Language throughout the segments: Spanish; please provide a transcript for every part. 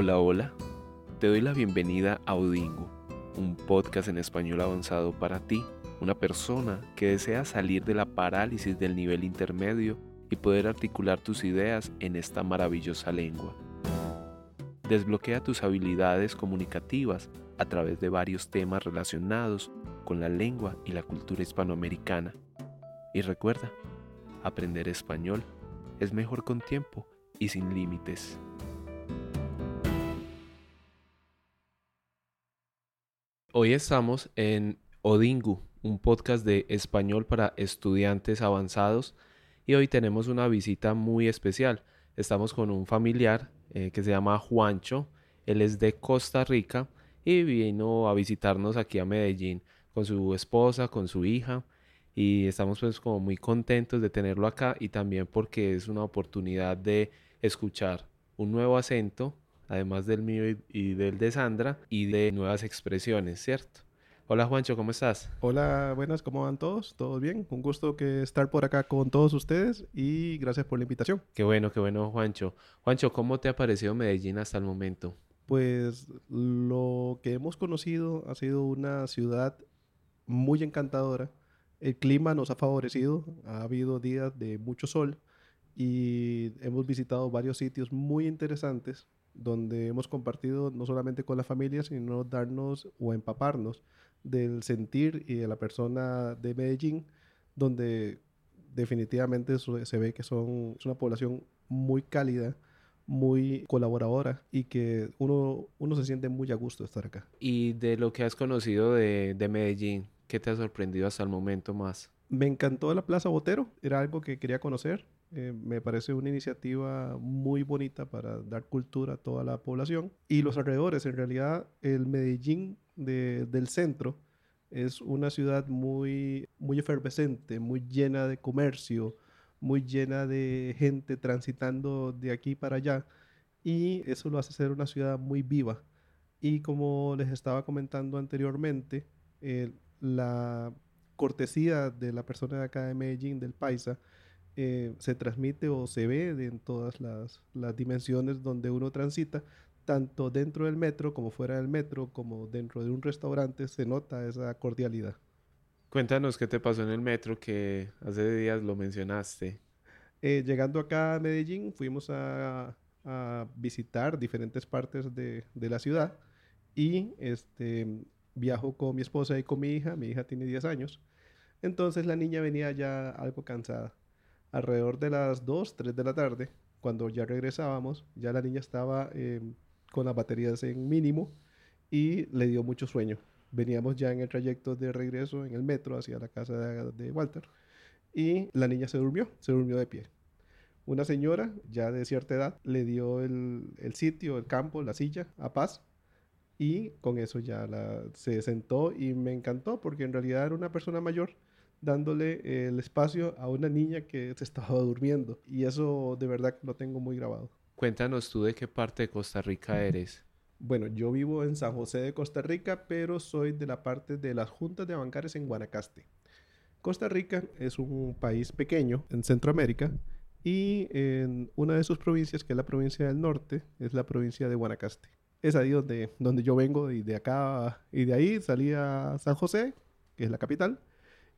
Hola, hola. Te doy la bienvenida a Odingo, un podcast en español avanzado para ti, una persona que desea salir de la parálisis del nivel intermedio y poder articular tus ideas en esta maravillosa lengua. Desbloquea tus habilidades comunicativas a través de varios temas relacionados con la lengua y la cultura hispanoamericana. Y recuerda, aprender español es mejor con tiempo y sin límites. Hoy estamos en Odingu, un podcast de español para estudiantes avanzados y hoy tenemos una visita muy especial. Estamos con un familiar eh, que se llama Juancho, él es de Costa Rica y vino a visitarnos aquí a Medellín con su esposa, con su hija y estamos pues como muy contentos de tenerlo acá y también porque es una oportunidad de escuchar un nuevo acento, además del mío y, del de Sandra, y de nuevas expresiones, ¿cierto? Hola Juancho, ¿cómo estás? Hola, buenas, ¿cómo van todos? ¿Todo bien? Un gusto que estar por acá con todos ustedes y gracias por la invitación. Qué bueno, qué bueno, Juancho. Juancho, ¿cómo te ha parecido Medellín hasta el momento? Pues lo que hemos conocido ha sido una ciudad muy encantadora. El clima nos ha favorecido, ha habido días de mucho sol y hemos visitado varios sitios muy interesantes donde hemos compartido no solamente con la familia, sino darnos o empaparnos del sentir y de la persona de Medellín, donde definitivamente se ve que son, es una población muy cálida, muy colaboradora y que uno, uno se siente muy a gusto estar acá. Y de lo que has conocido de, de Medellín, ¿qué te ha sorprendido hasta el momento más? Me encantó la Plaza Botero, era algo que quería conocer. Eh, me parece una iniciativa muy bonita para dar cultura a toda la población. Y los alrededores, en realidad, el Medellín del centro es una ciudad muy, muy efervescente, muy llena de comercio, muy llena de gente transitando de aquí para allá. Y eso lo hace ser una ciudad muy viva. Y como les estaba comentando anteriormente, eh, la cortesía de la persona de acá de Medellín, del Paisa, eh, se transmite o se ve en todas las, las, dimensiones donde uno transita, tanto dentro del metro como fuera del metro, como dentro de un restaurante, se nota esa cordialidad. Cuéntanos qué te pasó en el metro que hace días lo mencionaste. Eh, llegando acá a Medellín, fuimos a, a visitar diferentes partes de, de, la ciudad y este, viajo con mi esposa y con mi hija. Mi hija tiene 10 años. Entonces la niña venía ya algo cansada. Alrededor de las 2, 3 de la tarde, cuando ya regresábamos, ya la niña estaba eh, con las baterías en mínimo y le dio mucho sueño. Veníamos ya en el trayecto de regreso en el metro hacia la casa de, Walter y la niña se durmió, se durmió de pie. Una señora ya de cierta edad le dio el, el sitio, el campo, la silla a Paz y con eso ya se sentó y me encantó porque en realidad era una persona mayor dándole el espacio a una niña que se estaba durmiendo y eso de verdad lo tengo muy grabado. Cuéntanos tú de qué parte de Costa Rica eres. Bueno, yo vivo en San José de Costa Rica, pero soy de la parte de las juntas de bancares en Guanacaste. Costa Rica es un país pequeño en Centroamérica y en una de sus provincias, que es la provincia del norte, es la provincia de Guanacaste. Es ahí donde, donde yo vengo y de acá y de ahí salí a San José, que es la capital,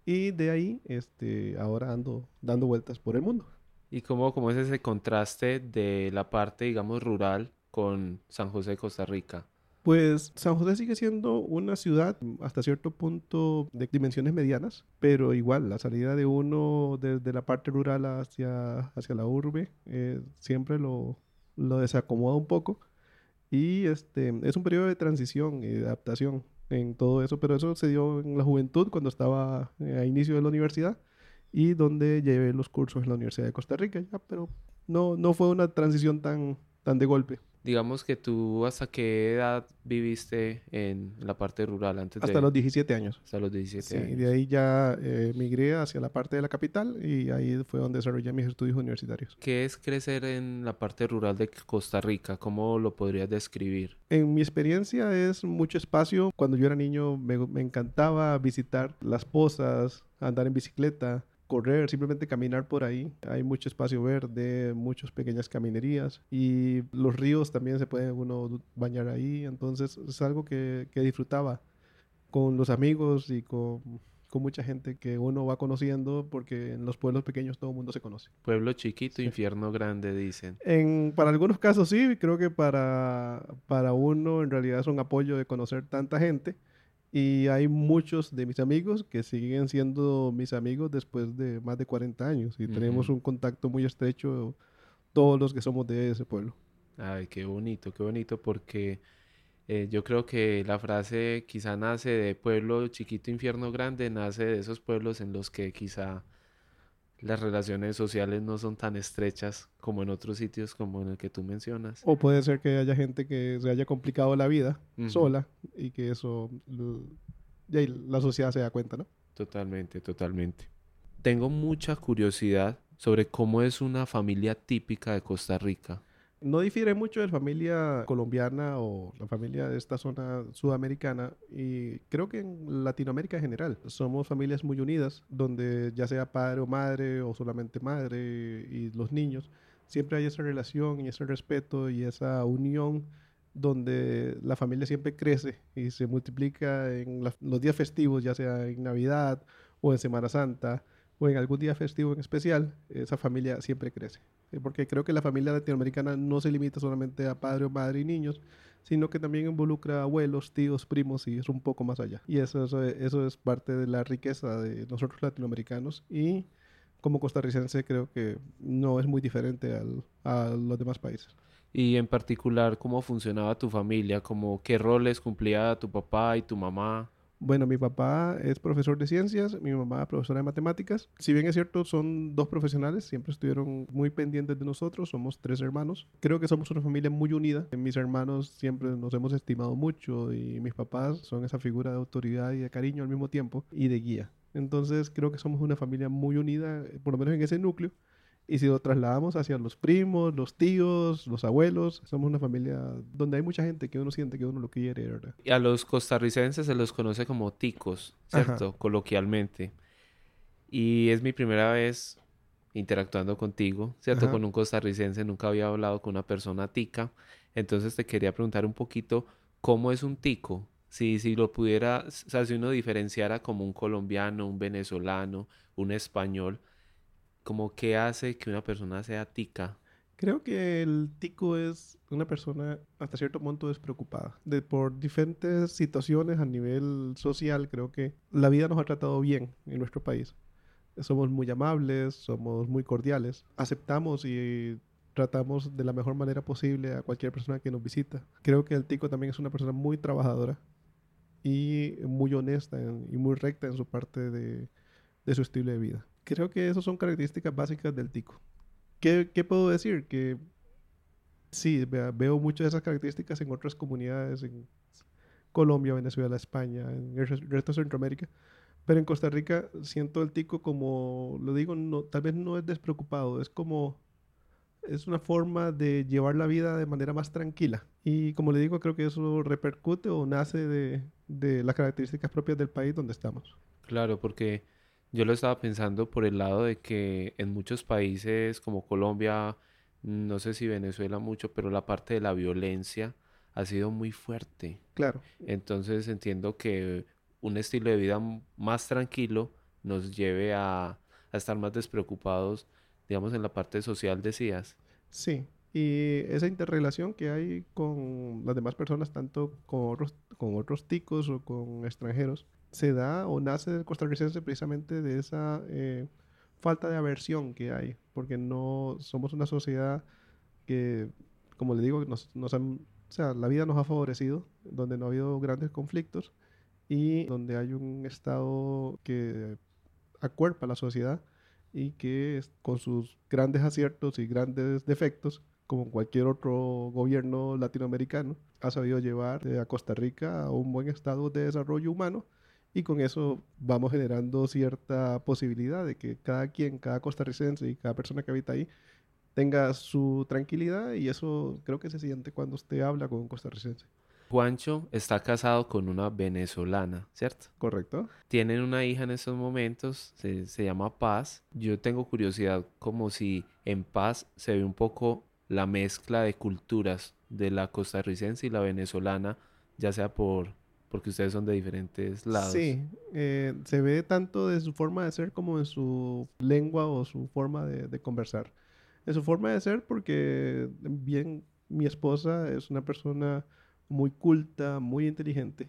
y de ahí este, ahora ando dando vueltas por el mundo. ¿Y cómo, cómo es ese contraste de la parte, digamos, rural con San José de Costa Rica? Pues San José sigue siendo una ciudad hasta cierto punto de dimensiones medianas, pero igual la salida de uno desde la parte rural hacia, hacia la urbe eh, siempre lo, lo desacomoda un poco y este es un periodo de transición y de adaptación en todo eso, pero eso se dio en la juventud cuando estaba eh, a inicio de la universidad y donde llevé los cursos en la Universidad de Costa Rica, pero no, no fue una transición tan, tan de golpe. Digamos que tú, ¿hasta qué edad viviste en la parte rural? Antes Hasta los 17 años. Hasta los 17 sí, años. Y de ahí ya eh, migré hacia la parte de la capital y ahí fue donde desarrollé mis estudios universitarios. ¿Qué es crecer en la parte rural de Costa Rica? ¿Cómo lo podrías describir? En mi experiencia es mucho espacio. Cuando yo era niño me, me encantaba visitar las pozas, andar en bicicleta, correr, simplemente caminar por ahí. Hay mucho espacio verde, muchas pequeñas caminerías y los ríos también se puede uno bañar ahí. Entonces es algo que, que disfrutaba con los amigos y con, con, mucha gente que uno va conociendo porque en los pueblos pequeños todo el mundo se conoce. Pueblo chiquito, infierno grande, dicen. En, para algunos casos sí, creo que para, para uno en realidad es un apoyo de conocer tanta gente y hay muchos de mis amigos que siguen siendo mis amigos después de más de 40 años y tenemos un contacto muy estrecho todos los que somos de ese pueblo. Ay, qué bonito, qué bonito porque eh, yo creo que la frase quizá nace de pueblo chiquito, infierno grande, nace de esos pueblos en los que quizá las relaciones sociales no son tan estrechas como en otros sitios como en el que tú mencionas. O puede ser que haya gente que se haya complicado la vida sola y que eso y la sociedad se da cuenta, ¿no? Totalmente, totalmente. Tengo mucha curiosidad sobre cómo es una familia típica de Costa Rica. No difiere mucho de la familia colombiana o la familia de esta zona sudamericana y creo que en Latinoamérica en general somos familias muy unidas donde ya sea padre o madre o solamente madre y los niños, siempre hay esa relación y ese respeto y esa unión donde la familia siempre crece y se multiplica en los días festivos, ya sea en Navidad o en Semana Santa o en algún día festivo en especial, esa familia siempre crece. Eh, porque creo que la familia latinoamericana no se limita solamente a padre o madre y niños, sino que también involucra abuelos, tíos, primos y es un poco más allá. Y eso, eso, es parte de la riqueza de nosotros latinoamericanos y como costarricense creo que no es muy diferente al, a los demás países. Y en particular, ¿cómo funcionaba tu familia? Como, ¿Qué roles cumplía tu papá y tu mamá? Bueno, mi papá es profesor de ciencias, mi mamá profesora de matemáticas. Si bien es cierto, son dos profesionales, siempre estuvieron muy pendientes de nosotros, somos tres hermanos. Creo que somos una familia muy unida. Mis hermanos siempre nos hemos estimado mucho y mis papás son esa figura de autoridad y de cariño al mismo tiempo y de guía. Entonces creo que somos una familia muy unida, por lo menos en ese núcleo. Y si lo trasladamos hacia los primos, los tíos, los abuelos, somos una familia donde hay mucha gente que uno siente que uno lo quiere, ¿verdad? Y a los costarricenses se los conoce como ticos, ¿cierto? Coloquialmente. Y es mi primera vez interactuando contigo, ¿cierto? Con un costarricense, nunca había hablado con una persona tica. Entonces te quería preguntar un poquito, ¿cómo es un tico? Si, si lo pudiera, o sea, si uno diferenciara como un colombiano, un venezolano, un español, como qué hace que una persona sea tica? Creo que el tico es una persona hasta cierto punto despreocupada. De, por diferentes situaciones a nivel social, creo que la vida nos ha tratado bien en nuestro país. Somos muy amables, somos muy cordiales, aceptamos y tratamos de la mejor manera posible a cualquier persona que nos visita. Creo que el tico también es una persona muy trabajadora y muy honesta y muy recta en su parte de, de su estilo de vida. Creo que esas son características básicas del tico. ¿Qué, puedo decir? Que sí, veo muchas de esas características en otras comunidades, en Colombia, Venezuela, España, en el resto de Centroamérica. Pero en Costa Rica siento el tico como, lo digo, no, tal vez no es despreocupado, es como, es una forma de llevar la vida de manera más tranquila. Y como le digo, creo que eso repercute o nace de, de las características propias del país donde estamos. Claro, porque yo lo estaba pensando por el lado de que en muchos países como Colombia, no sé si Venezuela mucho, pero la parte de la violencia ha sido muy fuerte. Claro. Entonces entiendo que un estilo de vida más tranquilo nos lleve a, estar más despreocupados, digamos, en la parte social, decías. Sí, y esa interrelación que hay con las demás personas, tanto con otros, con otros ticos o con extranjeros, se da o nace del costarricense precisamente de esa eh, falta de aversión que hay, porque no somos una sociedad que, como le digo, nos, nos o sea, la vida nos ha favorecido, donde no ha habido grandes conflictos y donde hay un Estado que acuerpa la sociedad y que con sus grandes aciertos y grandes defectos, como cualquier otro gobierno latinoamericano, ha sabido llevar a Costa Rica a un buen estado de desarrollo humano y con eso vamos generando cierta posibilidad de que cada quien, cada costarricense y cada persona que habita ahí tenga su tranquilidad y eso creo que se siente cuando usted habla con un costarricense. Juancho está casado con una venezolana, ¿cierto? Correcto. Tienen una hija en estos momentos, se, se llama Paz. Yo tengo curiosidad como si en Paz se ve un poco la mezcla de culturas de la costarricense y la venezolana, ya sea por porque ustedes son de diferentes lados. Sí, eh, se ve tanto de su forma de ser como en su lengua o su forma de, de conversar. En su forma de ser porque bien mi esposa es una persona muy culta, muy inteligente.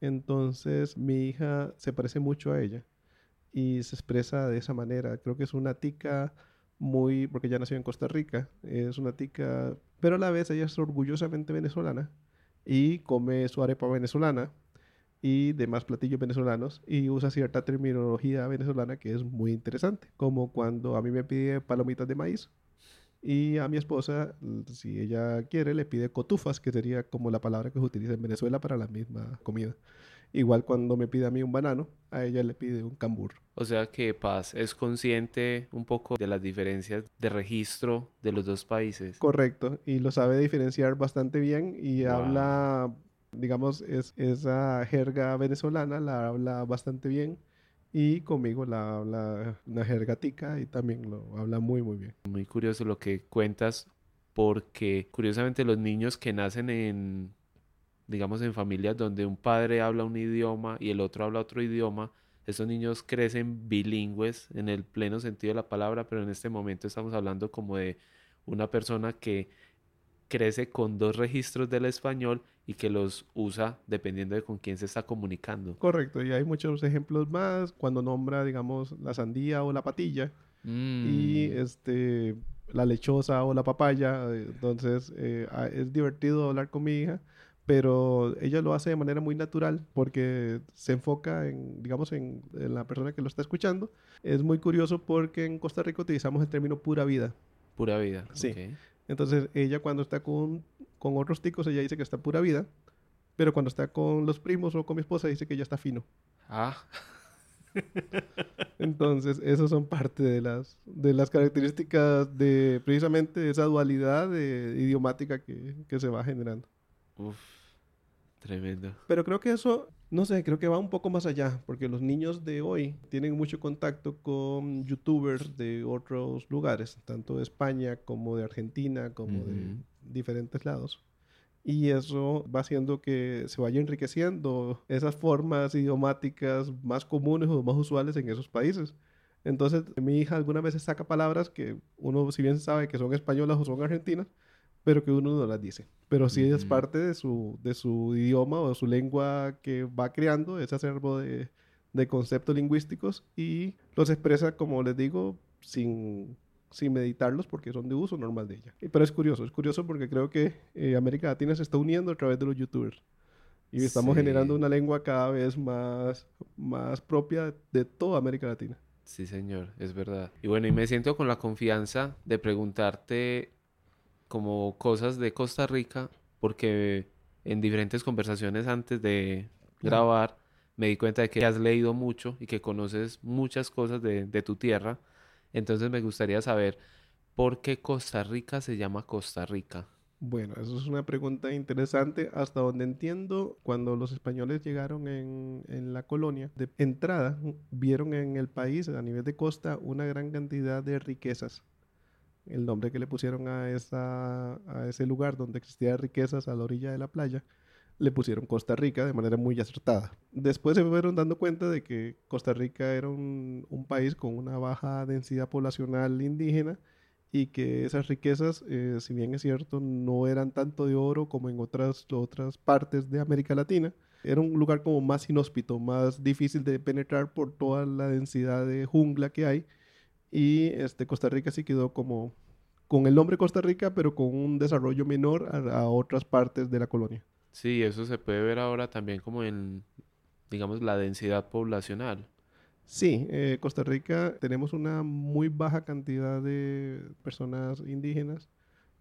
Entonces mi hija se parece mucho a ella y se expresa de esa manera. Creo que es una tica muy, porque ya nació en Costa Rica, es una tica, pero a la vez ella es orgullosamente venezolana y come su arepa venezolana y demás platillos venezolanos y usa cierta terminología venezolana que es muy interesante, como cuando a mí me pide palomitas de maíz y a mi esposa, si ella quiere, le pide cotufas, que sería como la palabra que se utiliza en Venezuela para la misma comida. Igual cuando me pide a mí un banano, a ella le pide un cambur. O sea que Paz es consciente un poco de las diferencias de registro de los dos países. Correcto, y lo sabe diferenciar bastante bien y habla, digamos, es, esa jerga venezolana la habla bastante bien y conmigo la habla una jergatica y también lo habla muy muy bien. Muy curioso lo que cuentas porque curiosamente los niños que nacen en digamos en familias donde un padre habla un idioma y el otro habla otro idioma, esos niños crecen bilingües en el pleno sentido de la palabra, pero en este momento estamos hablando como de una persona que crece con dos registros del español y que los usa dependiendo de con quién se está comunicando. Correcto, y hay muchos ejemplos más cuando nombra, digamos, la sandía o la patilla y Mm, este la lechosa o la papaya, eh, entonces eh, a- es divertido hablar con mi hija, pero ella lo hace de manera muy natural porque se enfoca en, digamos, en, en la persona que lo está escuchando. Es muy curioso porque en Costa Rica utilizamos el término pura vida. pura vida. Sí. Entonces ella cuando está con, con otros ticos, ella dice que está pura vida, pero cuando está con los primos o con mi esposa dice que ella está fino. Ah, Entonces, esas son parte de las, de las características de precisamente esa dualidad de, idiomática que, que se va generando. Uff, tremendo. Pero creo que eso, no sé, creo que va un poco más allá, porque los niños de hoy tienen mucho contacto con youtubers de otros lugares, tanto de España como de Argentina, como de diferentes lados. Y eso va haciendo que se vaya enriqueciendo esas formas idiomáticas más comunes o más usuales en esos países. Entonces, mi hija algunas veces saca palabras que uno, si bien sabe que son españolas o son argentinas, pero que uno no las dice. Pero sí es parte de su, de su idioma o de su lengua que va creando ese acervo de, de conceptos lingüísticos y los expresa, como les digo, sin, sin meditarlos porque son de uso normal de ella. Pero es curioso, es curioso porque creo que eh, América Latina se está uniendo a través de los youtubers. Y estamos generando Sí. una lengua cada vez más, más propia de toda América Latina. Sí, señor, es verdad. Y bueno, y me siento con la confianza de preguntarte como cosas de Costa Rica, porque en diferentes conversaciones antes de grabar me di cuenta de que has leído mucho y que conoces muchas cosas de, de tu tierra. Entonces me gustaría saber por qué Costa Rica se llama Costa Rica. Bueno, eso es una pregunta interesante. Hasta donde entiendo, cuando los españoles llegaron en, en la colonia, de entrada vieron en el país, a nivel de costa, una gran cantidad de riquezas. El nombre que le pusieron a, ese lugar donde existían riquezas a la orilla de la playa, le pusieron Costa Rica de manera muy acertada. Después se fueron dando cuenta de que Costa Rica era un, un país con una baja densidad poblacional indígena y que esas riquezas, eh, si bien es cierto, no eran tanto de oro como en otras, otras partes de América Latina. Era un lugar como más inhóspito, más difícil de penetrar por toda la densidad de jungla que hay. Y este, Costa Rica sí quedó como con el nombre Costa Rica, pero con un desarrollo menor a, a otras partes de la colonia. Sí, eso se puede ver ahora también como en, digamos, la densidad poblacional. Sí, eh, Costa Rica tenemos una muy baja cantidad de personas indígenas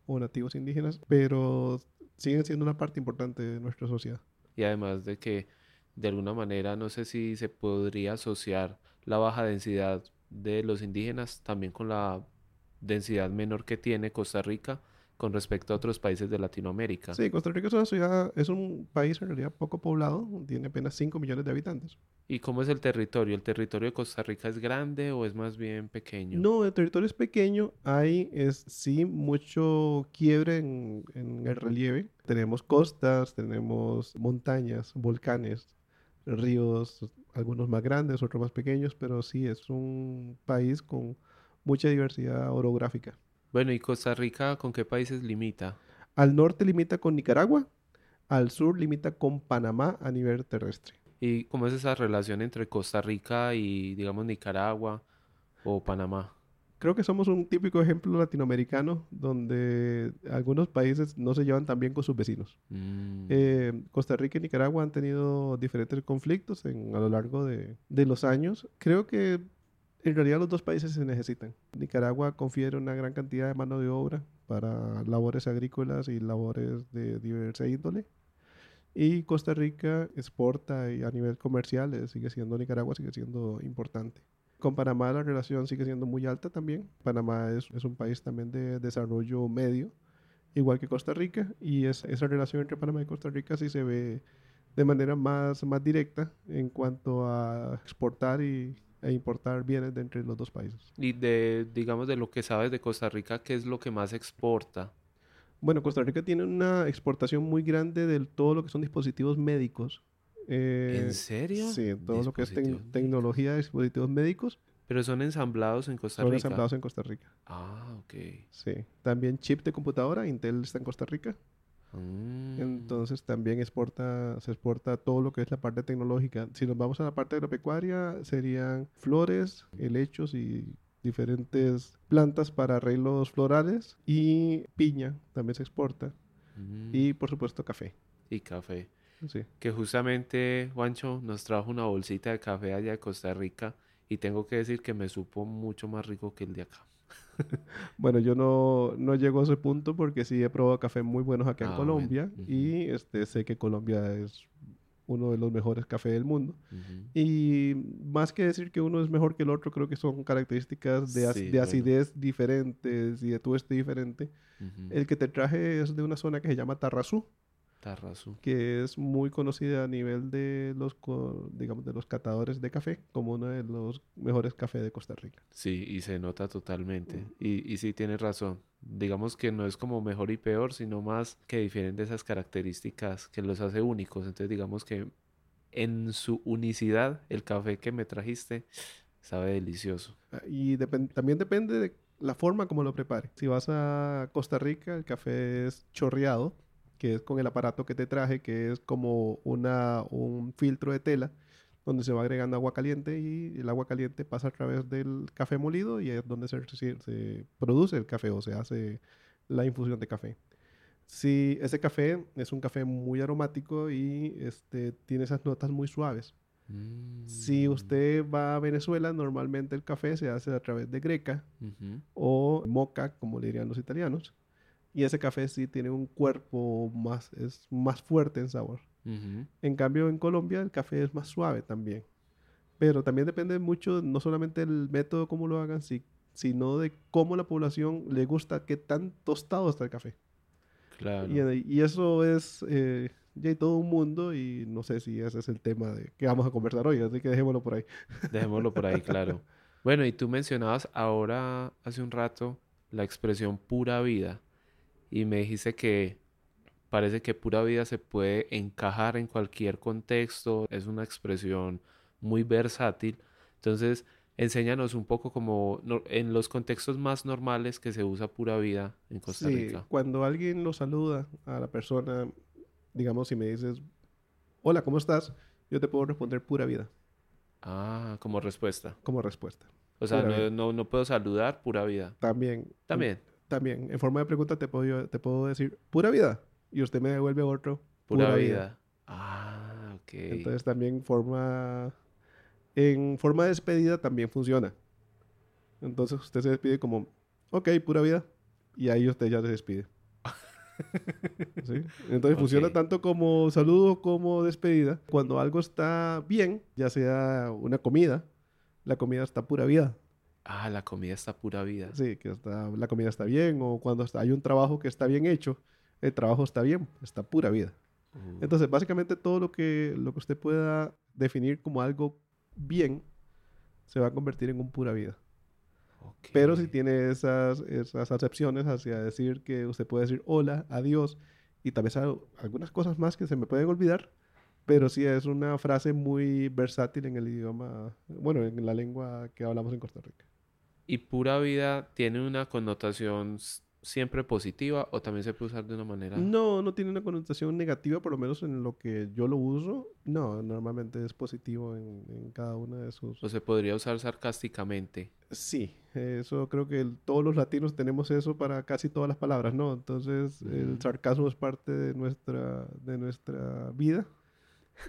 o nativos indígenas, pero siguen siendo una parte importante de nuestra sociedad. Y además de que de alguna manera no sé si se podría asociar la baja densidad de los indígenas también con la densidad menor que tiene Costa Rica con respecto a otros países de Latinoamérica. Sí, Costa Rica es una ciudad, es un país en realidad poco poblado, tiene apenas 5 millones de habitantes. ¿Y cómo es el territorio? ¿El territorio de Costa Rica es grande o es más bien pequeño? No, el territorio es pequeño, hay es, sí mucho quiebre en, en el relieve. Tenemos costas, tenemos montañas, volcanes, ríos, algunos más grandes, otros más pequeños, pero sí es un país con mucha diversidad orográfica. Bueno, ¿y Costa Rica con qué países limita? Al norte limita con Nicaragua, al sur limita con Panamá a nivel terrestre. ¿Y cómo es esa relación entre Costa Rica y, digamos, Nicaragua o Panamá? Creo que somos un típico ejemplo latinoamericano donde algunos países no se llevan tan bien con sus vecinos. Mm, Eh, Costa Rica y Nicaragua han tenido diferentes conflictos en- a lo largo de, de los años. Creo que en realidad los dos países se necesitan. Nicaragua confiere una gran cantidad de mano de obra para labores agrícolas y labores de diversa índole. Y Costa Rica exporta y a nivel comercial eh, sigue siendo Nicaragua, sigue siendo importante. Con Panamá la relación sigue siendo muy alta también. Panamá es, es un país también de desarrollo medio, igual que Costa Rica, y es, esa relación entre Panamá y Costa Rica sí se ve de manera más, más directa en cuanto a exportar y, e importar bienes de entre los dos países. Y de, digamos, de lo que sabes de Costa Rica, ¿qué es lo que más exporta? Bueno, Costa Rica tiene una exportación muy grande de todo lo que son dispositivos médicos. Eh, ¿En serio? Sí, todo lo que es tec- tecnología de dispositivos médicos Pero son ensamblados en Costa son Rica. ensamblados en Costa Rica. Ah, ok. Sí. También chip de computadora, Intel está en Costa Rica. Mm, Entonces también exporta, se exporta todo lo que es la parte tecnológica. Si nos vamos a la parte agropecuaria, serían flores, helechos y diferentes plantas para arreglos florales. Y piña también se exporta. mm, Y por supuesto café. y café. Sí. Que justamente Juancho nos trajo una bolsita de café allá de Costa Rica y tengo que decir que me supo mucho más rico que el de acá. Bueno, yo no, no llego a ese punto porque sí he probado cafés muy buenos acá Ah, en bueno. Colombia. Y este, sé que Colombia es uno de los mejores cafés del mundo. Y más que decir que uno es mejor que el otro, creo que son características de, ac- Sí, de bueno. acidez diferentes y de tueste diferente. El que te traje es de una zona que se llama Tarrazú, Tarrazú. que es muy conocida a nivel de los, digamos, de los catadores de café, como uno de los mejores cafés de Costa Rica. Sí, y se nota totalmente. Y, y sí tienes razón. Digamos que no es como mejor y peor, sino más que difieren de esas características que los hace únicos. Entonces digamos que en su unicidad, el café que me trajiste sabe delicioso. Ah, Y también depende de la forma como lo prepare. Si vas a Costa Rica, el café es chorreado, que es con el aparato que te traje, que es como una, un filtro de tela, donde se va agregando agua caliente y el agua caliente pasa a través del café molido y es donde se, produce el café o se hace la infusión de café. Si ese café es un café muy aromático y este, tiene esas notas muy suaves. Si Mm, usted va a Venezuela, normalmente el café se hace a través de greca o moca, como le dirían los italianos. Y ese café sí tiene un cuerpo más, es más fuerte en sabor. En cambio, en Colombia el café es más suave también. Pero también depende mucho, no solamente del método como lo hagan, si- sino de cómo la población le gusta, qué tan tostado está el café. Claro. Y, y eso es eh, ya hay todo un mundo y no sé si ese es el tema de que vamos a conversar hoy, así que dejémoslo por ahí. Dejémoslo por ahí, claro. Bueno, y tú mencionabas ahora, hace un rato, la expresión pura vida. Y me dijiste que parece que pura vida se puede encajar en cualquier contexto. Es una expresión muy versátil. Entonces, enséñanos un poco como no- en los contextos más normales que se usa pura vida en Costa Sí, Rica. cuando alguien lo saluda a la persona, digamos, si me dices, hola, ¿cómo estás? Yo te puedo responder pura vida Ah, como respuesta. como respuesta. O sea, no, no, no puedo saludar, pura vida. También, También, también, en forma de pregunta te puedo, te puedo decir pura vida y usted me devuelve otro pura, pura vida. vida. Ah, ok. Entonces también forma, en forma de despedida también funciona. Entonces usted se despide como, ok, pura vida, y ahí usted ya se despide. ¿Sí? Entonces funciona tanto como saludo como despedida. Cuando algo está bien, ya sea una comida, la comida está pura vida. Ah, la comida está pura vida. Sí, que está, la comida está bien o cuando está- hay un trabajo que está bien hecho, el trabajo está bien, está pura vida. Uh, Entonces, básicamente todo lo que, lo que usted pueda definir como algo bien se va a convertir en un pura vida. Pero si tiene esas, esas acepciones hacia decir que usted puede decir hola, adiós y tal vez al- algunas cosas más que se me pueden olvidar, pero sí es una frase muy versátil en el idioma, bueno, en la lengua que hablamos en Costa Rica. ¿Y pura vida tiene una connotación siempre positiva o también se puede usar de una manera? No, no tiene una connotación negativa, por lo menos en lo que yo lo uso. No, normalmente es positivo en, en cada una de sus... ¿O se podría usar sarcásticamente? Sí, eso creo que el- todos los latinos tenemos eso para casi todas las palabras, ¿no? Entonces el Ujú. sarcasmo es parte de nuestra, de nuestra vida,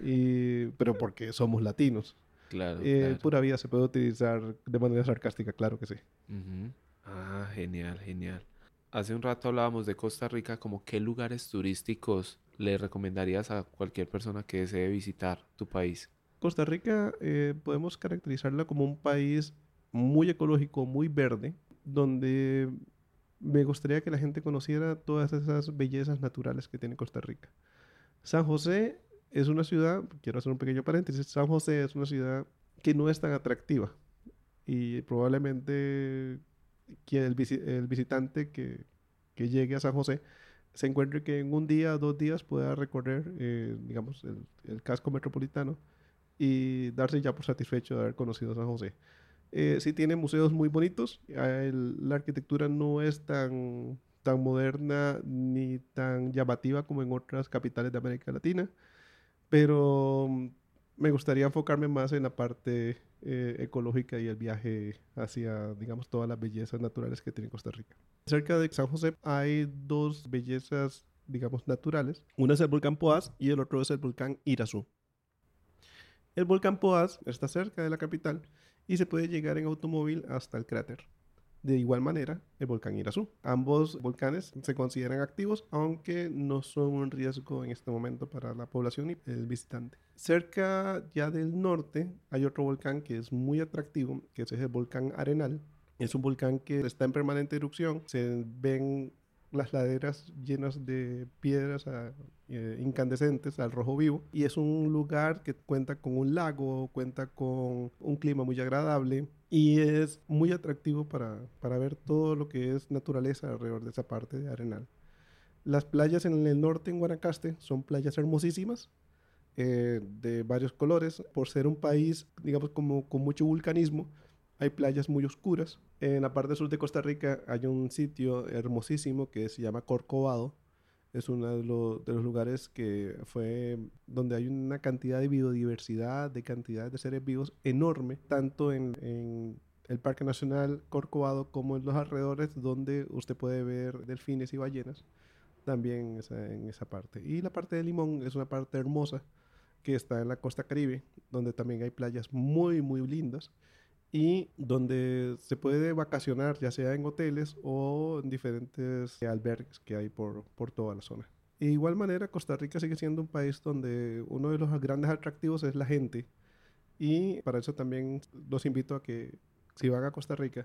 y, pero porque somos latinos. Claro, Eh, claro. Pura vida se puede utilizar de manera sarcástica, claro que sí. Ujú. Ah, genial, genial. Hace un rato hablábamos de Costa Rica, como qué lugares turísticos le recomendarías a cualquier persona que desee visitar tu país. Costa Rica eh, podemos caracterizarla como un país muy ecológico, muy verde, donde me gustaría que la gente conociera todas esas bellezas naturales que tiene Costa Rica. San José es una ciudad, quiero hacer un pequeño paréntesis, San José es una ciudad que no es tan atractiva y probablemente que el, visi- el visitante que, que llegue a San José se encuentre que en un día, dos días pueda recorrer, eh, digamos, el, el casco metropolitano y darse ya por satisfecho de haber conocido San José. Eh, sí tiene museos muy bonitos, el- la arquitectura no es tan, tan moderna ni tan llamativa como en otras capitales de América Latina, pero mm, me gustaría enfocarme más en la parte eh, ecológica y el viaje hacia, digamos, todas las bellezas naturales que tiene Costa Rica. Cerca de San José hay dos bellezas, digamos, naturales. Una es el volcán Poás y el otro es el volcán Irazú. El volcán Poás está cerca de la capital y se puede llegar en automóvil hasta el cráter. De igual manera, el volcán Irazú. Ambos volcanes se consideran activos, aunque no son un riesgo en este momento para la población y el visitante. Cerca ya del norte hay otro volcán que es muy atractivo, que es el volcán Arenal. Es un volcán que está en permanente erupción. Se ven las laderas llenas de piedras eh, incandescentes al rojo vivo y es un lugar que cuenta con un lago, cuenta con un clima muy agradable y es muy atractivo para, para ver todo lo que es naturaleza alrededor de esa parte de Arenal. Las playas en el norte, en Guanacaste, son playas hermosísimas, eh, de varios colores. Por ser un país, digamos, como con mucho vulcanismo, hay playas muy oscuras. En la parte sur de Costa Rica hay un sitio hermosísimo que se llama Corcovado. Es uno de, lo- de los lugares que fue donde hay una cantidad de biodiversidad, de cantidad de seres vivos enorme, tanto en, el Parque Nacional Corcovado como en los alrededores, donde usted puede ver delfines y ballenas, también en esa parte. Y la parte de Limón es una parte hermosa que está en la costa caribe, donde también hay playas muy, muy lindas y donde se puede vacacionar ya sea en hoteles o en diferentes albergues que hay por, por toda la zona. De igual manera, Costa Rica sigue siendo un país donde uno de los grandes atractivos es la gente y para eso también los invito a que si van a Costa Rica,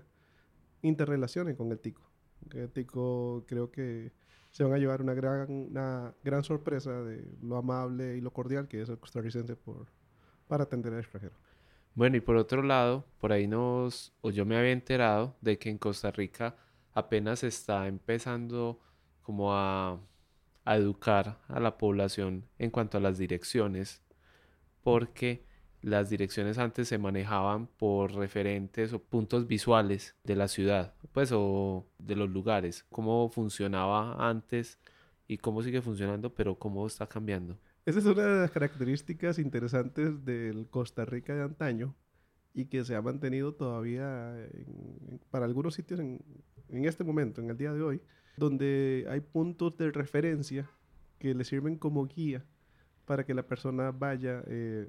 interrelacionen con el tico. El tico creo que se van a llevar una gran, una gran sorpresa de lo amable y lo cordial que es el costarricense por, para atender al extranjero. Bueno, y por otro lado, por ahí nos, o yo me había enterado de que en Costa Rica apenas está empezando como a, a educar a la población en cuanto a las direcciones, porque las direcciones antes se manejaban por referentes o puntos visuales de la ciudad, pues, o de los lugares, cómo funcionaba antes y cómo sigue funcionando, pero cómo está cambiando. Esa es una de las características interesantes del Costa Rica de antaño y que se ha mantenido todavía para algunos sitios en, en este momento, en el día de hoy, donde hay puntos de referencia que le sirven como guía para que la persona vaya eh,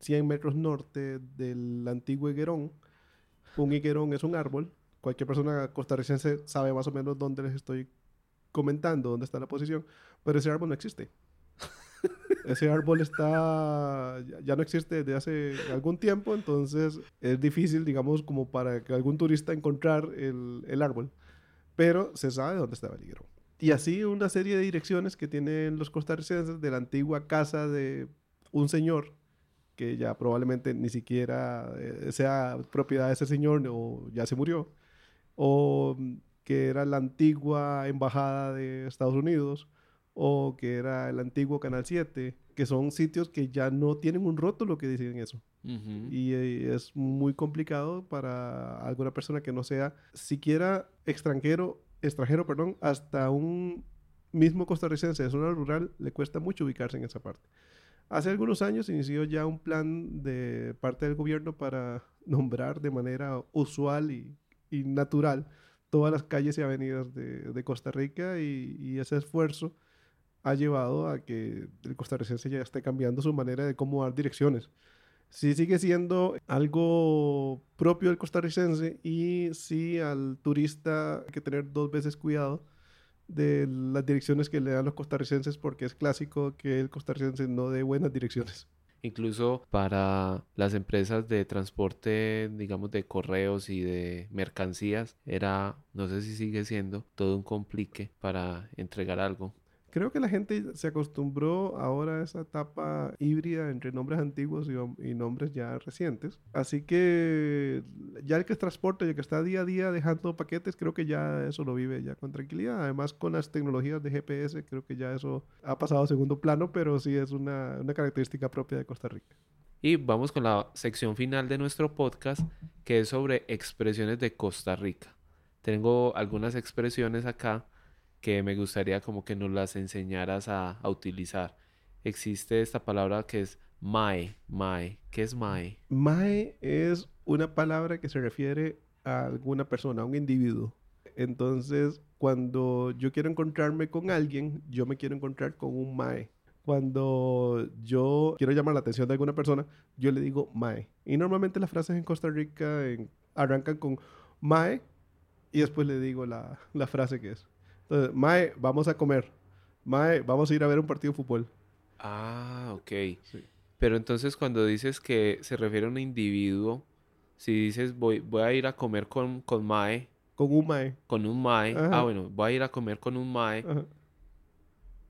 100 metros norte del antiguo higuerón. Un higuerón es un árbol. Cualquier persona costarricense sabe más o menos dónde les estoy comentando, dónde está la posición, pero ese árbol no existe. Ese árbol está, ya- no existe desde hace algún tiempo, entonces es difícil, digamos, como para que algún turista encontrar el, árbol. Pero se sabe dónde estaba el higuero. Y así una serie de direcciones que tienen los costarricenses de la antigua casa de un señor que ya probablemente ni siquiera eh, sea propiedad de ese señor o ya se murió, o mm, que era la antigua embajada de Estados Unidos, o que era el antiguo Canal 7, que son sitios que ya no tienen un rótulo que dicen eso. Y eh, es muy complicado para alguna persona que no sea siquiera extranjero, extranjero, perdón, hasta un mismo costarricense de zona rural le cuesta mucho ubicarse en esa parte. Hace algunos años inició ya un plan de parte del gobierno para nombrar de manera usual y, y natural todas las calles y avenidas de, de Costa Rica y, y ese esfuerzo ha llevado a que el costarricense ya esté cambiando su manera de cómo dar direcciones. Sí sigue siendo algo propio del costarricense y sí al turista hay que tener dos veces cuidado de las direcciones que le dan los costarricenses porque es clásico que el costarricense no dé buenas direcciones. Incluso para las empresas de transporte, digamos, de correos y de mercancías, era, no sé si sigue siendo, todo un complique para entregar algo. Creo que la gente se acostumbró ahora a esa etapa híbrida entre nombres antiguos y, y nombres ya recientes. Así que ya el que transporta y el que está día a día dejando paquetes, creo que ya eso lo vive ya con tranquilidad. Además, con las tecnologías de GPS, creo que ya eso ha pasado a segundo plano, pero sí es una, una característica propia de Costa Rica. Y vamos con la sección final de nuestro podcast, que es sobre expresiones de Costa Rica. Tengo algunas expresiones acá que me gustaría como que nos las enseñaras a, a utilizar. Existe esta palabra que es mae, mae. ¿Qué es mae? Mae es una palabra que se refiere a alguna persona, a un individuo. Entonces, cuando yo quiero encontrarme con alguien, yo me quiero encontrar con un mae. Cuando yo quiero llamar la atención de alguna persona, yo le digo mae. Y normalmente las frases en Costa Rica arrancan con mae y después le digo la, la frase que es. Entonces, mae, vamos a comer. Mae, vamos a ir a ver un partido de fútbol. Ah, ok. Sí. Pero entonces cuando dices que se refiere a un individuo, si dices voy, voy a ir a comer con, con mae, Con un mae. con un mae, ah, bueno, voy a ir a comer con un mae, Ajá.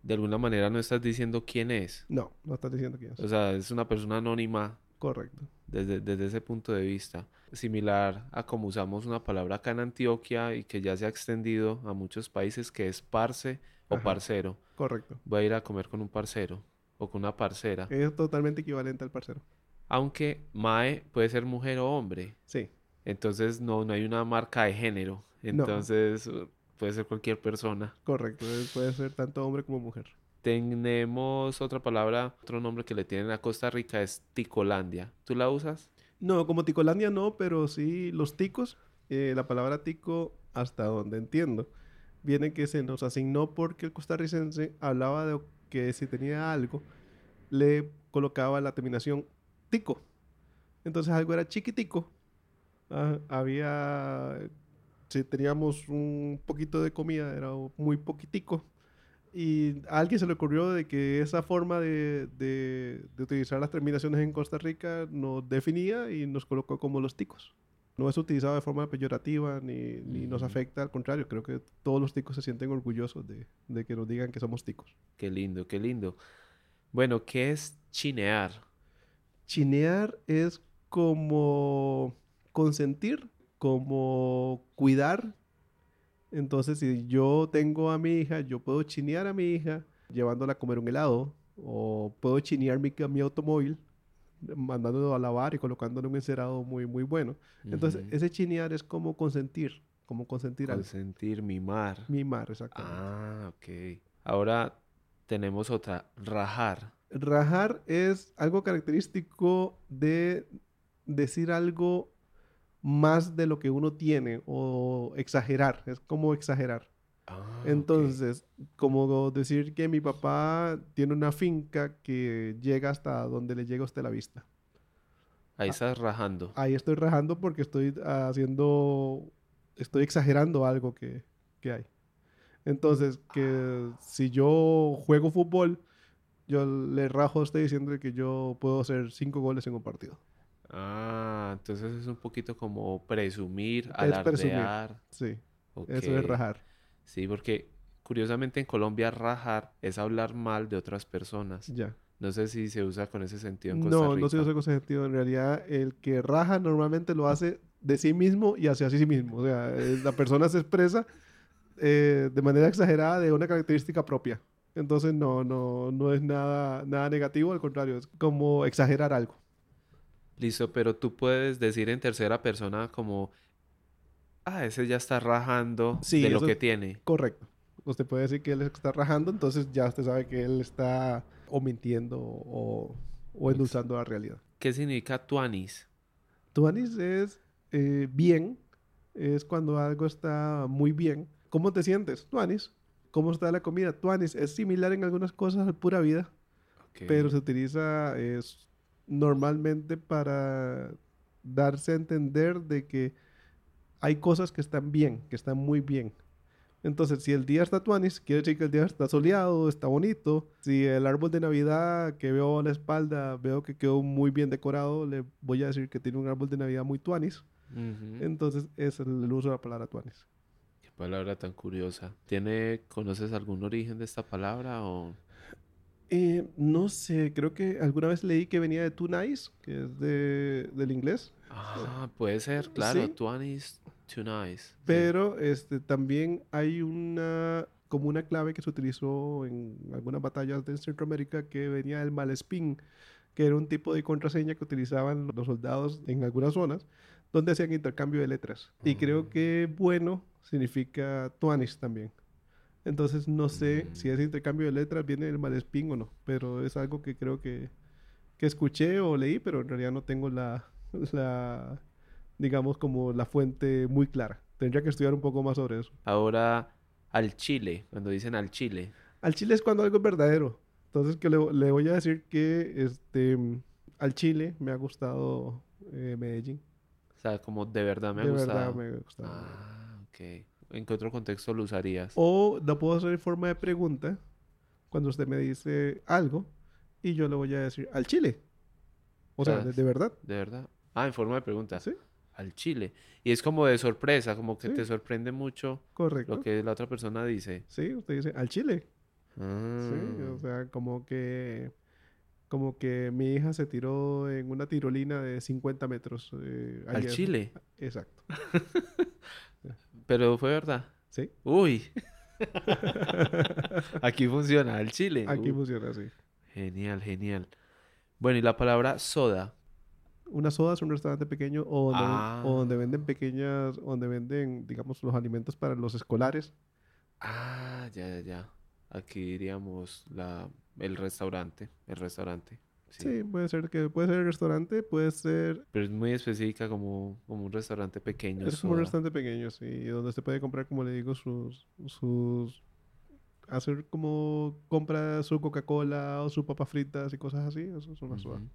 de alguna manera no estás diciendo quién es. No, no estás diciendo quién es. O sea, es una persona anónima Correcto. desde, desde ese punto de vista. Similar a como usamos una palabra acá en Antioquia y que ya se ha extendido a muchos países que es parce o Ajá. parcero. Correcto. Voy a ir a comer con un parcero o con una parcera. Es totalmente equivalente al parcero. Aunque mae puede ser mujer o hombre. Sí. Entonces no, no hay una marca de género. Entonces puede ser cualquier persona. Correcto. Puede ser tanto hombre como mujer. Tenemos otra palabra, otro nombre que le tienen a Costa Rica es Ticolandia. ¿Tú la usas? No, como ticolandia no, pero sí los ticos. eh, la palabra tico, hasta donde entiendo, viene que se nos asignó porque el costarricense hablaba de que si tenía algo, le colocaba la terminación tico. Entonces algo era chiquitico. ah, había, si teníamos un poquito de comida, era muy poquitico. Y a alguien se le ocurrió de que esa forma de, de- de utilizar las terminaciones en Costa Rica nos definía y nos colocó como los ticos. No es utilizado de forma peyorativa ni, ni nos Ujú. afecta, al contrario, creo que todos los ticos se sienten orgullosos de, de que nos digan que somos ticos. Qué lindo, qué lindo. Bueno, ¿qué es chinear? Chinear es como consentir, como cuidar. Entonces, si yo tengo a mi hija, yo puedo chinear a mi hija llevándola a comer un helado, o puedo chinear mi, mi automóvil mandándolo a lavar y colocándole un encerado muy, muy bueno. Entonces, ese chinear es como consentir, como consentir Consentir, mimar. mimar, exactamente. Ah, ok. Ahora tenemos otra, rajar. Rajar es algo característico de decir algo más de lo que uno tiene o exagerar, es como exagerar. Ah. Entonces, como decir que mi papá tiene una finca que llega hasta donde le llega a usted la vista. Ahí estás rajando. Ahí estoy rajando porque estoy haciendo, estoy exagerando algo que, que hay. Entonces, que si yo juego fútbol, yo le rajo a usted diciendo que yo puedo hacer cinco goles en un partido. Ah, entonces es un poquito como presumir, Es presumir. alardear. Sí, Ok. eso es rajar. Sí, porque curiosamente en Colombia rajar es hablar mal de otras personas. Ya. No sé si se usa con ese sentido en Costa No, no se Rica. usa con ese sentido. En realidad, el que raja normalmente lo hace de sí mismo y hacia sí mismo. O sea, eh, la persona se expresa eh, de manera exagerada de una característica propia. Entonces, no, no, no es nada, nada negativo, al contrario, es como exagerar algo. Listo, pero tú puedes decir en tercera persona como, ah, ese ya está rajando Sí, de lo que tiene. Correcto. Usted puede decir que él está rajando, entonces ya usted sabe que él está o mintiendo o, o endulzando la realidad. ¿Qué significa tuanis? Tuanis es eh, bien, es cuando algo está muy bien. ¿Cómo te sientes? Tuanis. ¿Cómo está la comida? Tuanis. Es similar en algunas cosas al pura vida, Ok. pero se utiliza es, normalmente para darse a entender de que hay cosas que están bien, que están muy bien. Entonces, si el día está tuanis, quiere decir que el día está soleado, está bonito. Si el árbol de Navidad que veo a la espalda, veo que quedó muy bien decorado, le voy a decir que tiene un árbol de Navidad muy tuanis. Entonces, es el uso de la palabra tuanis. Qué palabra tan curiosa. ¿Tiene, conoces algún origen de esta palabra o...? Eh, no sé, creo que alguna vez leí que venía de too nice, que es de, del inglés. Ah, puede ser, claro. Sí. Too nice. Sí. Pero este, también hay una, como una clave que se utilizó en algunas batallas de Centroamérica que venía del malespín, que era un tipo de contraseña que utilizaban los soldados en algunas zonas donde hacían intercambio de letras. Y creo Mm. que bueno significa tuanis también. Entonces no sé si Mm. ese intercambio de letras viene del malespín o no, pero es algo que creo que, que escuché o leí, pero en realidad no tengo la, la, digamos, como la fuente muy clara. Tendría que estudiar un poco más sobre eso. Ahora, al chile, cuando dicen al chile. Al chile es cuando algo es verdadero. Entonces que le, le voy a decir que este, al chile me ha gustado eh, Medellín. O sea, como de verdad me ha de gustado. verdad me ha gustado. Ah, ok. ¿En qué otro contexto lo usarías? O lo puedo hacer en forma de pregunta cuando usted me dice algo y yo le voy a decir al chile. O sea, Ah, de, de verdad. ¿De verdad? Ah, en forma de pregunta. Sí, Al chile. Y es como de sorpresa, como que Sí. te sorprende mucho correcto. lo que la otra persona dice. Sí, usted dice al chile. Sí, o Ah, sea, como que como que mi hija se tiró en una tirolina de 50 metros eh, al ayer. chile. Exacto. Pero fue verdad. Sí. Uy. Aquí funciona, al chile. Aquí Uh, funciona así. Genial, genial. Bueno, y la palabra soda. Una soda es un restaurante pequeño o donde, Ah. o donde venden pequeñas, donde venden, digamos, los alimentos para los escolares. Ah, ya, ya, ya. Aquí diríamos la, el restaurante. El restaurante. Sí. Sí, puede ser que puede ser el restaurante, puede ser Pero es muy específica como, como un restaurante pequeño. es como un restaurante pequeño, sí, donde se puede comprar, como le digo, sus sus hacer como compra su Coca-Cola o su papas fritas y cosas así, eso es una soda. Ujú.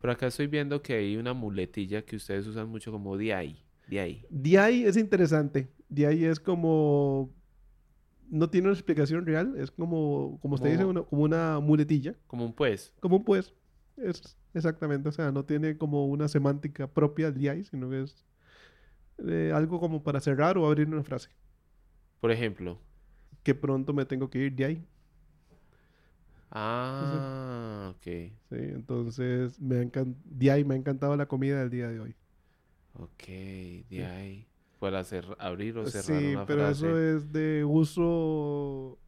Pero acá estoy viendo que hay una muletilla que ustedes usan mucho como ahí. De ahí es interesante. Ahí es como no tiene una explicación real, es como como usted dice, Como- una- como una muletilla. Como un pues. Como un pues. Es exactamente, o sea, no tiene como una semántica propia de ahí, sino que es eh, algo como para cerrar o abrir una frase. Por ejemplo. Que pronto me tengo que ir ahí. Ah, ok. Sí, entonces me ha encan- me ha encantado la comida del día de hoy. Ok, de ahí. Para hacer, abrir o cerrar Sí, una pero frase. eso es de uso.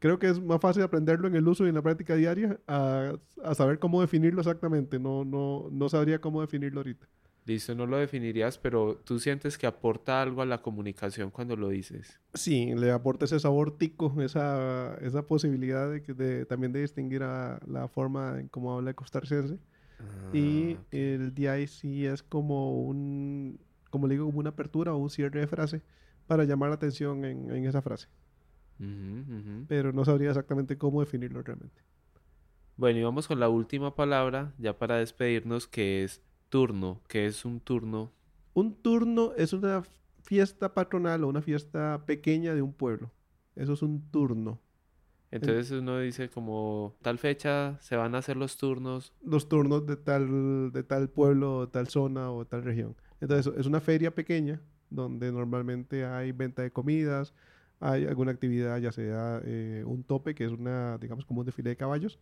Creo que es más fácil aprenderlo en el uso y en la práctica diaria a, a saber cómo definirlo exactamente. No, no, no sabría cómo definirlo ahorita. Listo, no lo definirías, pero tú sientes que aporta algo a la comunicación cuando lo dices. Sí, le aporta ese sabor tico, esa, esa posibilidad de, que- de también de distinguir a la forma en cómo habla el costarricense. Y Ah, ok. el DI sí es como un, como le digo, como una apertura o un cierre de frase para llamar la atención en, en esa frase. Ujú. Pero no sabría exactamente cómo definirlo realmente. Bueno, y vamos con la última palabra, ya para despedirnos, que es turno. ¿Qué es un turno? Un turno es una fiesta patronal o una fiesta pequeña de un pueblo. Eso es un turno. Entonces uno dice como tal fecha se van a hacer los turnos. Los turnos de tal, de tal pueblo, tal zona o tal región. Entonces es una feria pequeña donde normalmente hay venta de comidas, hay alguna actividad, ya sea eh, un tope, que es una, digamos, como un desfile de caballos,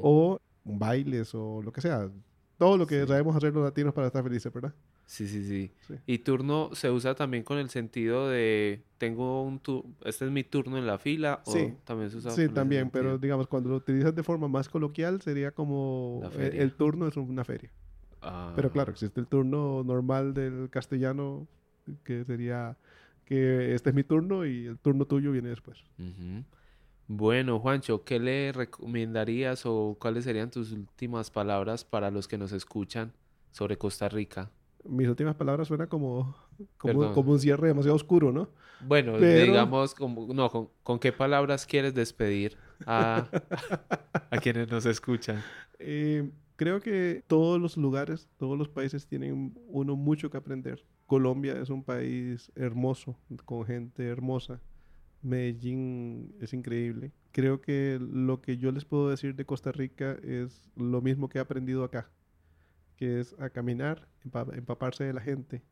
o bailes o lo que sea. Todo lo que sabemos hacer los latinos para estar felices, ¿verdad? Sí, sí, sí, Y turno se usa también con el sentido de tengo un turno, este es mi turno en la fila o sí. también se usa. Sí, también, pero digamos cuando lo utilizas de forma más coloquial sería como el, turno es una feria. Pero claro, ah. existe el turno normal del castellano que sería que este es mi turno y el turno tuyo viene después. Bueno, Juancho, ¿qué le recomendarías o cuáles serían tus últimas palabras para los que nos escuchan sobre Costa Rica? mis últimas palabras suena como, como, un cierre demasiado oscuro, ¿no? Bueno, digamos, como, no, con, qué palabras quieres despedir a, a quienes nos escuchan? Eh, creo que todos los lugares, todos los países tienen uno mucho que aprender. Colombia es un país hermoso, con gente hermosa. Medellín es increíble. Creo que lo que yo les puedo decir de Costa Rica es lo mismo que he aprendido acá que es a caminar, empaparse de la gente,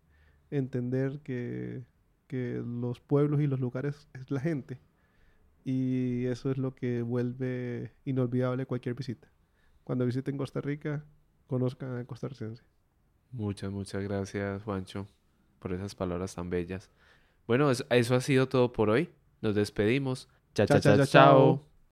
entender que, los pueblos y los lugares es la gente. Y eso es lo que vuelve inolvidable cualquier visita. Cuando visiten Costa Rica, conozcan a costarricense. Muchas, muchas gracias, Juancho, por esas palabras tan bellas. Bueno, eso, ha sido todo por hoy. Nos despedimos. chao, chao. chao.